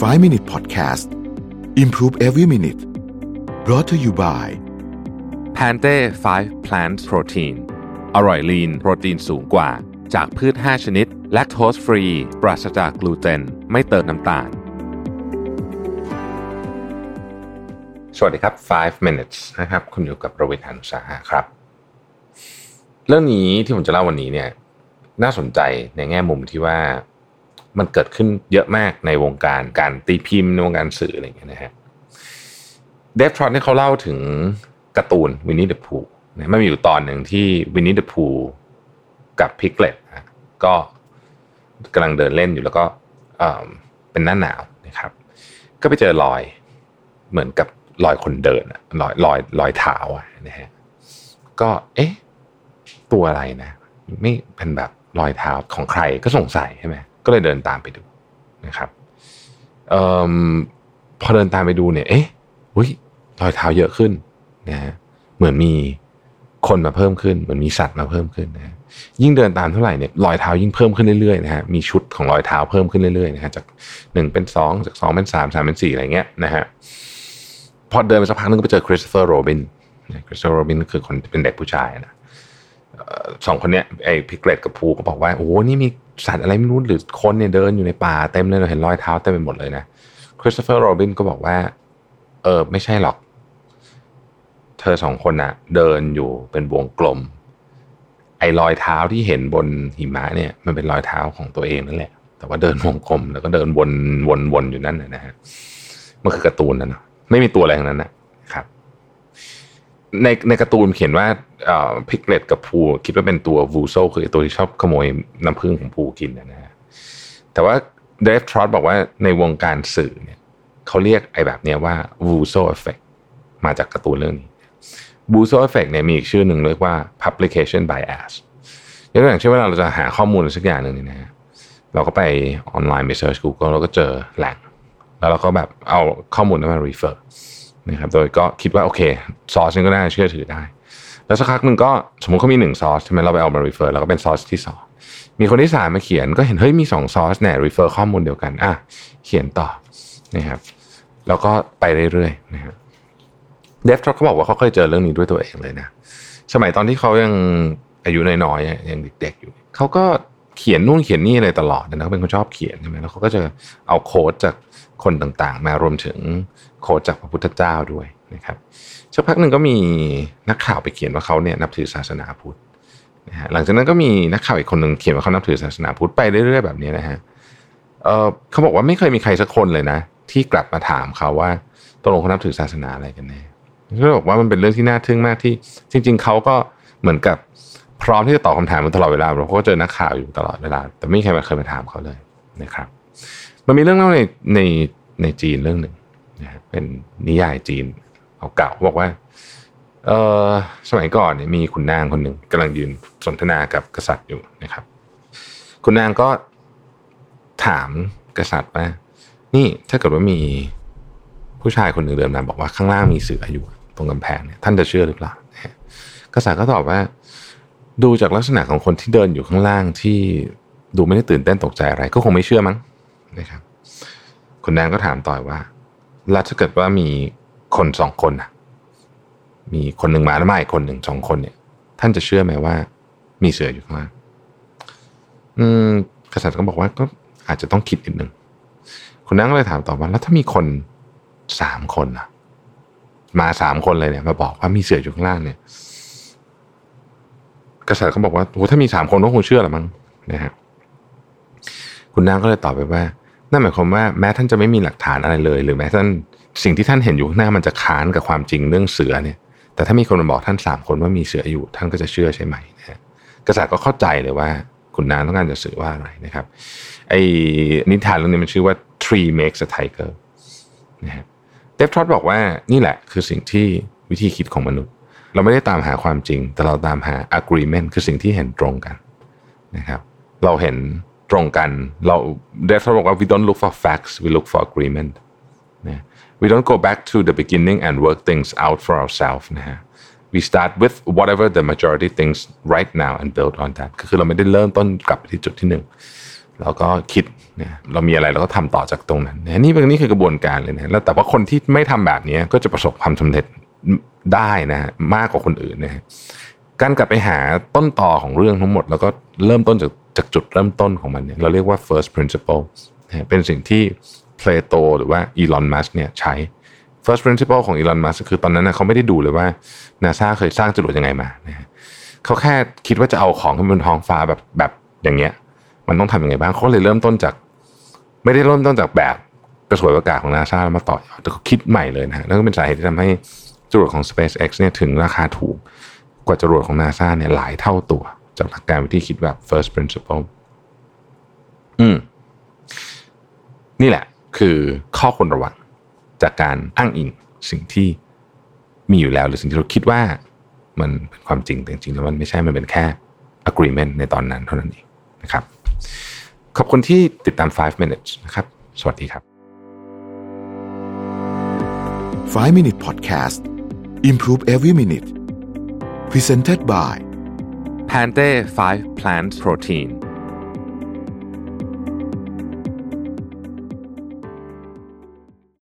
5 Minute Podcast Improve Every Minute brought to you by แพนเต้5 plant protein อร่อยลีนโปรตีนสูงกว่า จากพืช 5 ชนิด แลคโตสฟรี ปราศจากกลูเตน ไม่เติมน้ำตาล สวัสดีครับ 5 minutes นะครับ คุณอยู่กับประวิทยานุสาหะครับ เรื่องนี้ที่ผมจะเล่าวันนี้เนี่ย น่าสนใจในแง่มุมที่ว่า มันเกิดขึ้นเยอะมากในวงการการตีพิมพ์ในวงการสื่ออะไรอย่างเงี้ยนะฮะ Dave Trott เนี่ยเขาเล่าถึงการ์ตูนวินนี่เดอะพูนะมันมีอยู่ตอนหนึ่งที่วินนี่เดอะพูกับพิกเลตก็กำลังเดินเล่นอยู่แล้วก็เป็นหน้าหนาวนะครับ ก็ไปเจอรอยเหมือนกับรอยคนเดินรอยรอยรอยเท้าอะนะฮะก็เอ๊ะตัวอะไรนะ ไม่เป็นแบบรอยเท้าของใครก็สงสัยใช่ไหม ก็เลยเดินตามไปดูนะครับออพอเดินตามไปดูเนี่ย เอ๊ะอุ้ยรอยเท้าเยอะขึ้นนะฮะเหมือนมีคนมาเพิ่มขึ้น เหมือนมีสัตว์มาเพิ่มขึ้นนะยิ่งเดินตามเท่าไหร่เนี่ยรอยเท้ายิ่งเพิ่มขึ้นเรื่อยๆนะฮะมีชุดของรอยเท้าเพิ่มขึ้นเรื่อยๆนะฮะจากหนึ่งเป็นสองจากสองเป็นสามสามเป็นสี่อะไรเงี้ยนะฮะพอเดินไปสักพักนึงก็ไปเจอคริสโตเฟอร์โรบินคริสโตเฟอร์โรบินคือคนเป็นเด็กผู้ชายนะสองคนเนี้ยไอ้พิกเลตกับพูก็บอกว่าโอ้โหนี่มี สัตว์อะไรไม่รู้หรือคนเนี่ยเดินอยู่ในป่าเต็มเลยเราเห็นรอยเท้าเต็มไปหมดเลยนะคริสโตเฟอร์โรบินก็บอกว่า เออไม่ใช่หรอก เธอสองคนอะเดินอยู่เป็นวงกลม ไอ้รอยเท้าที่เห็นบนหิมะเนี่ย มันเป็นรอยเท้าของตัวเองนั่นแหละ แต่ว่าเดินวงกลมแล้วก็เดินวนวนวนอยู่นั่นนะฮะมันคือการ์ตูนนั่นนะไม่มีตัวอะไรทั้งนั้นนะครับ ในในการ์ตูนเขียนว่าพิกเลตกับพูคิดว่าเป็นตัว Woozle คือตัวที่ชอบขโมยน้ำผึ้งของพูกินนะฮะแต่ว่า Dave Trott บอกว่าในวงการสื่อเนี่ยเขาเรียกไอ้แบบนี้ว่า Woozle effect มาจากการ์ตูนเรื่องนี้ Woozle effect เนี่ยมีอีกชื่อหนึ่งเรียกว่า publication bias ยกตัวอย่างเช่นเวลาเราจะหาข้อมูลสักอย่างหนึ่งนะฮะเราก็ไปออนไลน์ไป search Google เราก็เจอแหล่ง แล้วเราก็แบบเอาข้อมูลนั้นมา refer นะครับโดยก็คิดว่าโอเคซอสนี้ก็น่าเชื่อถือได้ แล้วสักพักหนึ่งก็สมมติเขามีหนึ่งซอสใช่ไหมเราไปเอามา refer แล้วก็เป็นซอสที่สองมีคนที่สามมาเขียนก็เห็นเฮ้ยมีสองซอสเนี่ย refer ข้อมูลเดียวกันอะเขียนต่อนะครับแล้วก็ไปเรื่อยๆนะครับ Dave Trott เขาบอกว่าเขาเคยเจอเรื่องนี้ด้วยตัวเองเลยนะ สมัยตอนที่เขายังอายุน้อยๆยังเด็กๆอยู่เขาก็ เขียนนู่นเขียนนี่อะไรตลอดนะเขาเป็นคนชอบเขียนใช่ไหมแล้วเขาก็จะเอาโค้ดจากคนต่างๆ มารวมถึงโค้ดจากพระพุทธเจ้าด้วยนะครับสักพักหนึ่งก็มีนักข่าวไปเขียนว่าเขาเนี่ยนับถือศาสนาพุทธนะฮะหลังจากนั้นก็มีนักข่าวอีกคนหนึ่งเขียนว่าเขานับถือศาสนาพุทธไปเรื่อยๆแบบนี้นะฮะเออเขาบอกว่าไม่เคยมีใครสักคนเลยนะ ที่กลับมาถามเขาว่าตกลงเขานับถือศาสนาอะไรกันแน่เขาบอกว่ามันเป็นเรื่องที่น่าทึ่งมากที่ จริง ๆเขาก็เหมือนกับ พร้อมที่จะตอบคาถามมันตลอดเวลาเราก็เจอนักข่าวอยู่ตลอดเวลา แต่ไม่มีใครมาเคยมาถามเขาเลยนะครับ มันมีเรื่องเล่าในในในจีนเรื่องหนึ่งนะเป็นนิยายจีนเก่าๆบอกว่าเออสมัยก่อนเนี่ยมีคุณนางคนหนึ่งกำลังยืนสนทนากับกษัตริย์อยู่นะครับ คุณนางก็ถามกษัตริย์ว่า นี่ถ้าเกิดว่ามีผู้ชายคนหนึ่งเดินมาบอกว่าข้างล่างมีเสืออยู่ตรงกำแพงเนี่ยท่านจะเชื่อหรือเปล่ากษัตริย์ก็ตอบว่า ดูจากลักษณะของคนที่เดินอยู่ข้างล่างที่ดูไม่ได้ตื่นเต้นตกใจอะไร ก็คงไม่เชื่อมั้งนะครับคุณนางก็ถามต่อว่า แล้วถ้าเกิดว่ามีคนสองคนนะมีคนหนึ่งมาแล้วมาอีกคนหนึ่งสองคนเนี่ย ท่านจะเชื่อไหมว่า มีเสืออยู่ข้างล่างอืมกษัตริย์ก็บอกว่าก็อาจจะต้องคิดนิดหนึ่งคุณนั่งเลยถามต่อว่า แล้วถ้ามีคนสามคนนะมาสามคนเลยเนี่ย มาบอกว่ามีเสืออยู่ข้างล่างเนี่ย กษัตริย์ก็บอกว่าโอ้ถ้ามีสามคนก็คงเชื่อหรือมั้งนะฮะคุณนางก็เลยตอบไปว่านั่นหมายความว่าแม้ท่านจะไม่มีหลักฐานอะไรเลย หรือแม้ท่านสิ่งที่ท่านเห็นอยู่ข้างหน้ามันจะค้านกับความจริงเรื่องเสือเนี่ย แต่ถ้ามีคนมาบอกท่านสามคนว่ามีเสืออยู่ ท่านก็จะเชื่อใช่ไหมนะฮะกษัตริย์ก็เข้าใจเลยว่าคุณนางต้องการจะสื่อว่าอะไรนะครับไอ้นิทานเรื่องนี้มันชื่อว่า tree makes a tiger นะฮะเดฟทรอตบอกว่านี่แหละคือสิ่งที่วิธีคิดของมนุษย์ เราไม่ได้ตามหาความจริง แต่เราตามหา agreement คือสิ่งที่เห็นตรงกันนะครับ เราเห็นตรงกัน เราเดฟบอกว่า we don't look for facts we look for agreement นะ we don't go back to the beginning and work things out for ourselves นะฮะ we start with whatever the majority thinks right now and build on that คือเราไม่ได้เริ่มต้นกลับไปที่จุดที่หนึ่งแล้วก็คิดเนี่ยเรามีอะไรเราก็ทำต่อจากตรงนั้นนนี่เป็นนี่คือกระบวนการเลยนะแล้วแต่ว่าคนที่ไม่ทำแบบนี้ก็จะประสบความสำเร็จ ได้นะฮะมากกว่าคนอื่นนะฮะการกลับไปหาต้นต่อของเรื่องทั้งหมด แล้วก็เริ่มต้นจากจากจุดเริ่มต้นของมันเนี่ยเราเรียกว่า first principle เป็นสิ่งที่เพลโตหรือว่าอีลอนมัสเนี่ยใช้ first principle ของอีลอนมัสคือตอนนั้นนะเขาไม่ได้ดูเลยว่านาซาเคยสร้างจรวดยังไงมานะเขาแค่คิดว่าจะเอาของขึ้นบนท้องฟ้าแบบแบบอย่างเงี้ย มันต้องทำยังไงบ้างเขาเลยเริ่มต้นจาก ไม่ได้เริ่มต้นจากแบบกระสวยอากาศของนาซาแล้วมาต่อยอดแต่เขาคิดใหม่เลยนะแล้วก็เป็นสาเหตุที่ทำให้ จรวดของ SpaceX เนี่ยถึงราคาถูกกว่าจรวดของนาซาเนี่ยหลายเท่าตัว จากหลักการวิธีคิดแบบ first principle อืม นี่แหละคือข้อควรระวังจากการอ้างอิงสิ่งที่มีอยู่แล้วหรือสิ่งที่เราคิดว่ามันเป็นความจริงแต่จริงแล้วมันไม่ใช่มันเป็นแค่ agreement ในตอนนั้นเท่านั้นเองนะครับ ขอบคุณที่ติดตาม 5 minutes นะครับ สวัสดีครับ 5 minute podcast improve every minute. Presented by Pante 5 plant protein